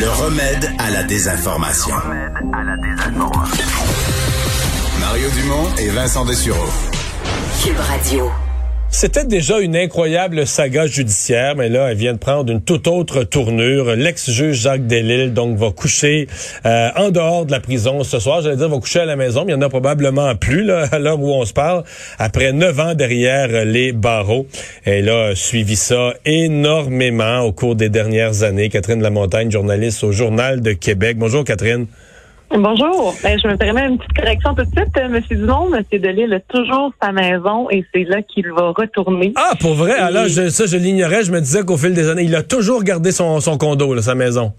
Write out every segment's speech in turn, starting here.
Le remède à la désinformation. Mario Dumont et Vincent Dessureau. Cube Radio. C'était déjà une incroyable saga judiciaire, mais là, elle vient de prendre une toute autre tournure. L'ex-juge Jacques Delisle, donc, va coucher euh, en dehors de la prison ce soir. J'allais dire, va coucher à la maison, mais il y en a probablement plus, là, à l'heure où on se parle, après neuf ans derrière les barreaux. Elle a suivi ça énormément au cours des dernières années. Catherine Lamontagne, journaliste au Journal de Québec. Bonjour, Catherine. Bonjour. Ben, je me permets une petite correction tout de suite, euh, Monsieur Dumont. Monsieur Delisle a toujours sa maison et c'est là qu'il va retourner. Ah, pour vrai? Alors, je, ça, je l'ignorais. Je me disais qu'au fil des années, il a toujours gardé son, son condo, là, sa maison.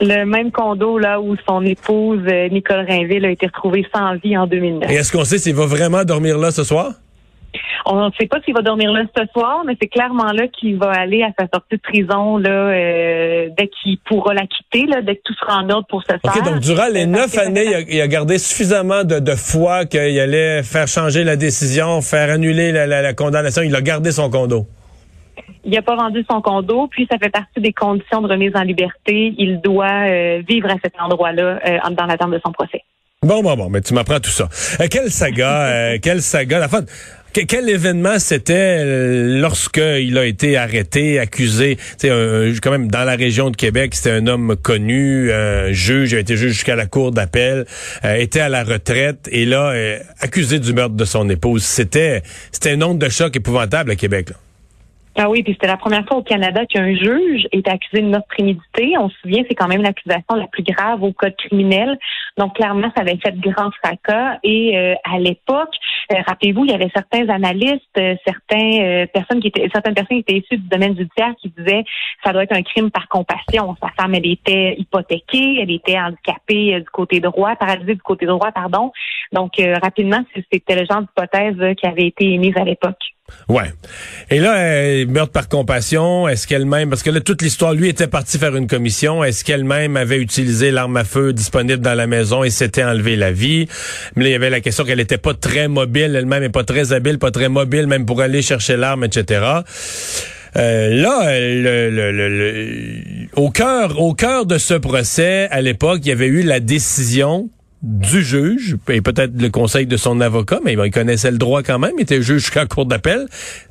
Le même condo là où son épouse euh, Nicole Rainville a été retrouvée sans vie en 2009. Et est-ce qu'on sait s'il va vraiment dormir là ce soir? On ne sait pas s'il va dormir là ce soir, mais c'est clairement là qu'il va aller à sa sortie de prison là, euh, dès qu'il pourra la quitter, là, dès que tout sera en ordre pour ce soir. OK, donc durant les neuf années, il a, il a gardé suffisamment de, de foi qu'il allait faire changer la décision, faire annuler la, la, la condamnation. Il a gardé son condo. Il n'a pas vendu son condo, puis ça fait partie des conditions de remise en liberté. Il doit euh, vivre à cet endroit-là euh, dans l'attente de son procès. Bon, bon, bon, mais tu m'apprends tout ça. Euh, quelle saga, euh, quelle saga. La fin, quel événement c'était euh, lorsque il a été arrêté, accusé, un- quand même dans la région de Québec, c'était un homme connu, un juge, a été juge jusqu'à la cour d'appel, euh, était à la retraite et là euh, accusé du meurtre de son épouse. C'était, c'était une onde de choc épouvantable à Québec. Là. Ah oui, puis c'était la première fois au Canada qu'un juge est accusé de meurtre prémédité. On se souvient, c'est quand même l'accusation la plus grave au code criminel. Donc clairement, ça avait fait grand fracas. Et euh, à l'époque, euh, rappelez-vous, il y avait certains analystes, euh, certains euh, personnes qui étaient, certaines personnes qui étaient issues du domaine judiciaire qui disaient ça doit être un crime par compassion. Sa femme, elle était hypothéquée, elle était handicapée euh, du côté droit, paralysée du côté droit, pardon. Donc rapidement, c'était le genre d'hypothèse qui avait été émise à l'époque. Ouais. Et là, euh, meurtre par compassion, est-ce qu'elle-même, parce que là, toute l'histoire, lui était parti faire une commission, est-ce qu'elle-même avait utilisé l'arme à feu disponible dans la maison et s'était enlevé la vie? Mais là, il y avait la question qu'elle était pas très mobile, elle-même est pas très habile, pas très mobile, même pour aller chercher l'arme, etc. Euh, là, le- le- le- au cœur, au cœur de ce procès, à l'époque, il y avait eu la décision du juge, et peut-être le conseil de son avocat, mais il connaissait le droit quand même, il était juge jusqu'à cour d'appel,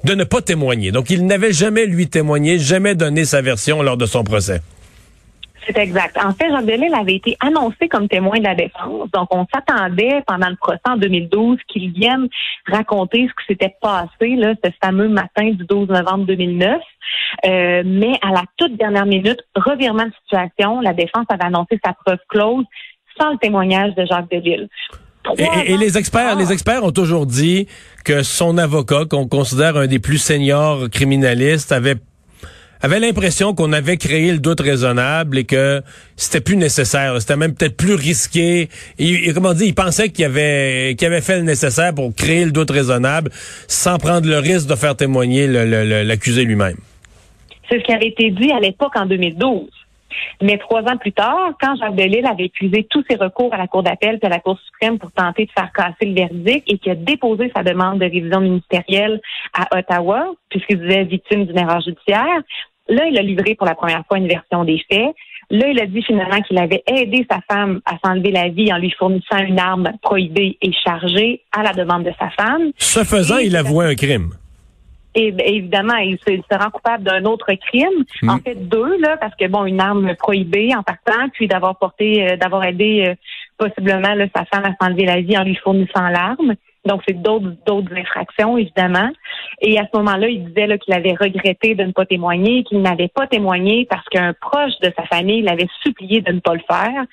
de ne pas témoigner. Donc, il n'avait jamais, lui, témoigné, jamais donné sa version lors de son procès. C'est exact. En fait, Jacques Delisle avait été annoncé comme témoin de la défense. Donc, on s'attendait pendant le procès en 2012 qu'il vienne raconter ce qui s'était passé, là, ce fameux matin du 12 novembre 2009. Euh, mais à la toute dernière minute, revirement de situation, la défense avait annoncé sa preuve close sans le témoignage de Jacques Delisle. Et, les experts, les experts ont toujours dit que son avocat, qu'on considère un des plus seniors criminalistes, avait avait l'impression qu'on avait créé le doute raisonnable et que c'était plus nécessaire. C'était même peut-être plus risqué. Et, et comment dire, il pensait qu'il avait, qu'il avait fait le nécessaire pour créer le doute raisonnable sans prendre le risque de faire témoigner l'accusé lui-même. C'est ce qui avait été dit à l'époque en 2012. Mais trois ans plus tard, quand Jacques Delisle avait épuisé tous ses recours à la Cour d'appel et à la Cour suprême pour tenter de faire casser le verdict et qu'il a déposé sa demande de révision ministérielle à Ottawa, puisqu'il disait victime d'une erreur judiciaire, là, il a livré pour la première fois une version des faits. Là, il a dit finalement qu'il avait aidé sa femme à s'enlever la vie en lui fournissant une arme prohibée et chargée à la demande de sa femme. Ce faisant, Et- il avouait un crime. Et ben, évidemment, il se, il se rend coupable d'un autre crime. En fait, deux, là, parce que bon, une arme prohibée en partant, puis d'avoir porté, euh, d'avoir aidé euh, possiblement là, sa femme à s'enlever la vie en lui fournissant l'arme. Donc, c'est d'autres d'autres infractions, évidemment. Et à ce moment-là, il disait là, qu'il avait regretté de ne pas témoigner, qu'il n'avait pas témoigné parce qu'un proche de sa famille l'avait supplié de ne pas le faire.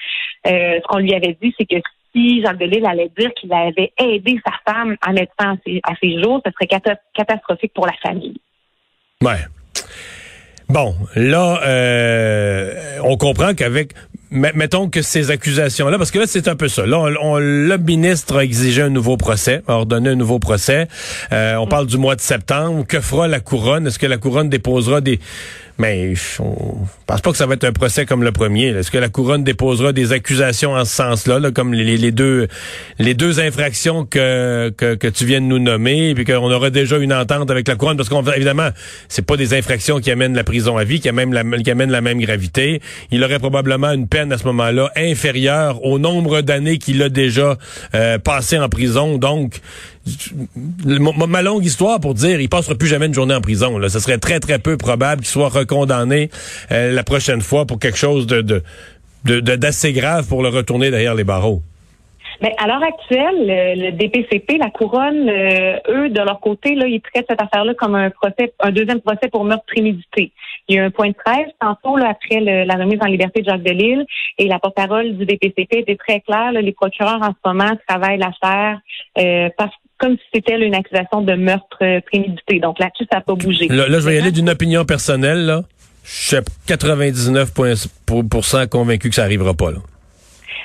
Euh, ce qu'on lui avait dit, c'est que si Jacques Delisle allait dire qu'il avait aidé sa femme à mettre fin à ses, jours, ce serait cata- catastrophique pour la famille. Ouais. Bon, là, euh, on comprend qu'avec mettons que ces accusations-là, parce que là, c'est un peu ça. Là, on, le ministre a exigé un nouveau procès, a ordonné un nouveau procès. Euh, on parle du mois de septembre. Que fera la couronne? Est-ce que la couronne déposera des, mais on pense pas que ça va être un procès comme le premier. Est-ce que la couronne déposera des accusations en ce sens-là, comme les, deux les deux infractions que, que, tu viens de nous nommer, puis qu'on aura déjà une entente avec la couronne, parce qu'évidemment, c'est pas des infractions qui amènent la prison à vie, qui amènent la, qui amènent la même gravité. Il aurait probablement une peine à ce moment-là inférieure au nombre d'années qu'il a déjà euh, passé en prison. Donc, ma longue histoire pour dire, il passera plus jamais une journée en prison. Là. Ce serait très, très peu probable qu'il soit recondamné euh, la prochaine fois pour quelque chose de, de, d'assez grave pour le retourner derrière les barreaux. Mais à l'heure actuelle, le, DPCP, la couronne, euh, eux, de leur côté, là, ils traitent cette affaire-là comme un procès, un deuxième procès pour meurtre prémédité. Il y a un point de presse tantôt là, après la remise en liberté de Jacques Delisle et la porte-parole du DPCP était très claire. les procureurs en ce moment travaillent l'affaire euh, parce comme si c'était une accusation de meurtre euh, prémédité. Donc là-dessus, ça n'a pas bougé. Là, je vais y aller d'une opinion personnelle. Là. Je suis 99% convaincu que ça n'arrivera pas. Là.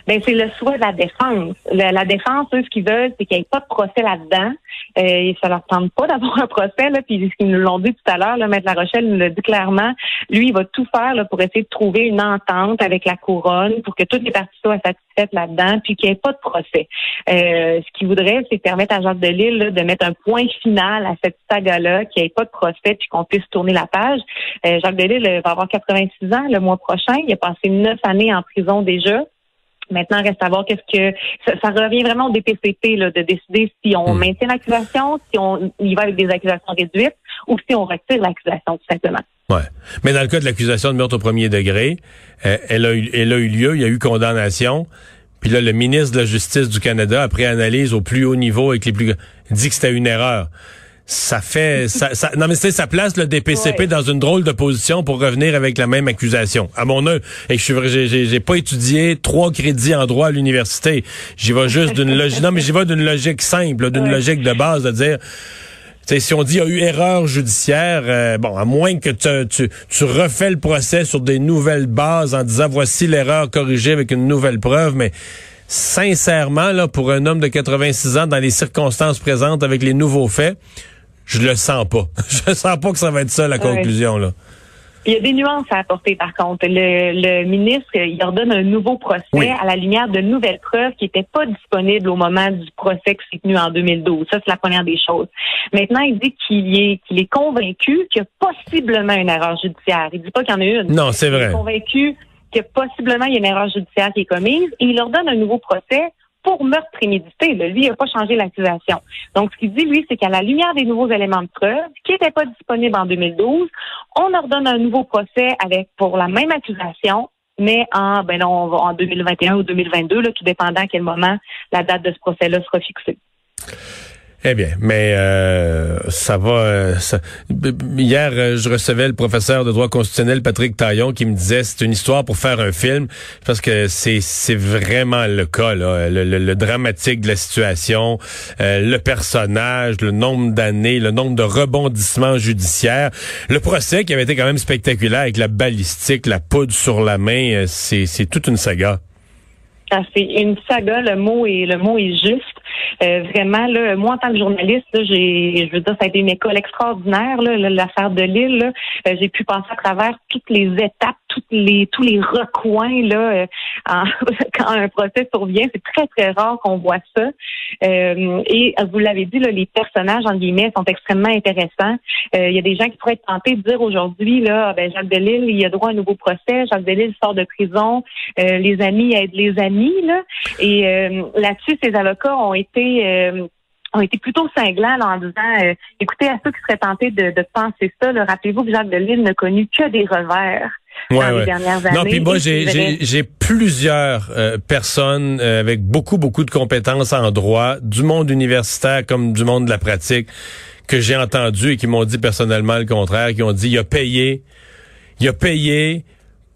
Ben, c'est le souhait de la défense. La, défense, eux, ce qu'ils veulent, c'est qu'il n'y ait pas de procès là-dedans. Euh, et ça leur tente pas d'avoir un procès. Là, puis ce qu'ils nous l'ont dit tout à l'heure, Maître La Rochelle nous l'a dit clairement. Lui, il va tout faire là, pour essayer de trouver une entente avec la couronne pour que toutes les parties soient satisfaites là-dedans, puis qu'il n'y ait pas de procès. Euh, ce qu'il voudrait, c'est permettre à Jacques Delisle de mettre un point final à cette saga-là, qu'il n'y ait pas de procès, puis qu'on puisse tourner la page. Euh, Jacques Delisle va avoir 86 ans le mois prochain. Il a passé neuf années en prison déjà. Maintenant, reste à voir qu'est-ce que ça, revient vraiment au DPCP là, de décider si on hmm. maintient l'accusation, si on y va avec des accusations réduites ou si on retire l'accusation tout simplement. Ouais. Mais dans le cas de l'accusation de meurtre au premier degré, euh, elle, a eu, elle a eu lieu, il y a eu condamnation. Puis là, le ministre de la Justice du Canada, après analyse au plus haut niveau avec les plus dit que c'était une erreur ça fait ça, ça non mais c'est ça place le DPCP dans une drôle de position pour revenir avec la même accusation. À mon œil, et je suis j'ai pas étudié trois crédits en droit à l'université. J'y vais juste d'une logique non mais j'y vais d'une logique simple, d'une logique de base de dire T'sais, si on dit il y a eu erreur judiciaire, euh, bon, à moins que tu, tu, tu, refais le procès sur des nouvelles bases en disant voici l'erreur corrigée avec une nouvelle preuve, mais sincèrement, là, pour un homme de 86 ans, dans les circonstances présentes avec les nouveaux faits, je le sens pas. je sens pas que ça va être ça la conclusion là. Il y a des nuances à apporter, par contre. Le, ministre, il ordonne un nouveau procès à la lumière de nouvelles preuves qui n'étaient pas disponibles au moment du procès qui s'est tenu en 2012. Ça, c'est la première des choses. Maintenant, il dit qu'il est, qu'il est convaincu qu'il y a possiblement une erreur judiciaire. Il dit pas qu'il y en a une. Non, c'est vrai. Il est convaincu que possiblement il y a une erreur judiciaire qui est commise et il ordonne un nouveau procès pour meurtre prémédité. Lui, il n'a pas changé l'accusation. Donc, ce qu'il dit, lui, c'est qu'à la lumière des nouveaux éléments de preuve, qui n'étaient pas disponibles en 2012, on ordonne un nouveau procès avec pour la même accusation, mais en, ben non, en 2021 ou 2022, là, tout dépendant à quel moment la date de ce procès-là sera fixée. Eh bien, mais euh, ça va. Euh, hier, euh, je recevais le professeur de droit constitutionnel Patrick Taillon qui me disait c'est une histoire pour faire un film parce que c'est c'est vraiment le cas là, le, dramatique de la situation, le personnage, le nombre d'années, le nombre de rebondissements judiciaires, le procès qui avait été quand même spectaculaire avec la balistique, la poudre sur la main, c'est c'est toute une saga. Ah, c'est une saga, le mot est le mot est juste. Euh, vraiment, là, moi, en tant que journaliste, j'ai, je veux dire, ça a été une école extraordinaire, l'affaire de Lille. Euh, j'ai pu passer à travers toutes les étapes, toutes les, tous les recoins là, euh, quand un procès survient. C'est très, très rare qu'on voit ça. et vous l'avez dit, là, les personnages, en guillemets, sont extrêmement intéressants. Il y a des gens qui pourraient être tentés de dire aujourd'hui, là, ben, Jacques Delisle, il a droit à un nouveau procès. Jacques Delisle sort de prison. les amis aident les amis. Là. Et là-dessus, ces avocats ont été euh, ont été plutôt cinglants en disant euh, écoutez, à ceux qui seraient tentés de, penser ça, rappelez-vous que Jacques Delisle n'a connu que des revers. Dans les dernières années. Non, puis moi, j'ai plusieurs euh, personnes avec beaucoup, beaucoup de compétences en droit, du monde universitaire comme du monde de la pratique, que j'ai entendu et qui m'ont dit personnellement le contraire, qui ont dit, il a payé, il a payé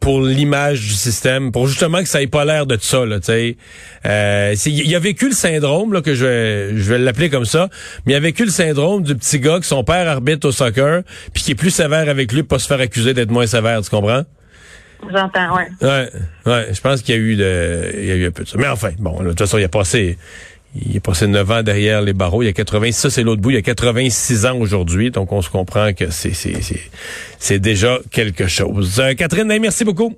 pour l'image du système, pour justement que ça ait pas l'air de ça, là, tu sais. Euh, il a vécu le syndrome, là, que je vais, je vais l'appeler comme ça, mais il a vécu le syndrome du petit gars que son père arbitre au soccer, puis qui est plus sévère avec lui pour pas se faire accuser d'être moins sévère, tu comprends? J'entends, ouais. Ouais, ouais, je pense qu'il y a eu de, il y a eu un peu de ça. Mais enfin, bon, de toute façon, il a passé, il est passé 9 ans derrière les barreaux. Il y a 80, ça c'est l'autre bout. Il y a 86 ans aujourd'hui. Donc on se comprend que c'est c'est c'est, c'est déjà quelque chose. Euh, Catherine, merci beaucoup.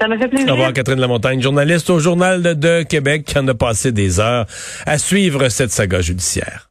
Ça m'a fait plaisir. Au revoir, Catherine Lamontagne, journaliste au Journal de, de Québec, qui en a passé des heures à suivre cette saga judiciaire.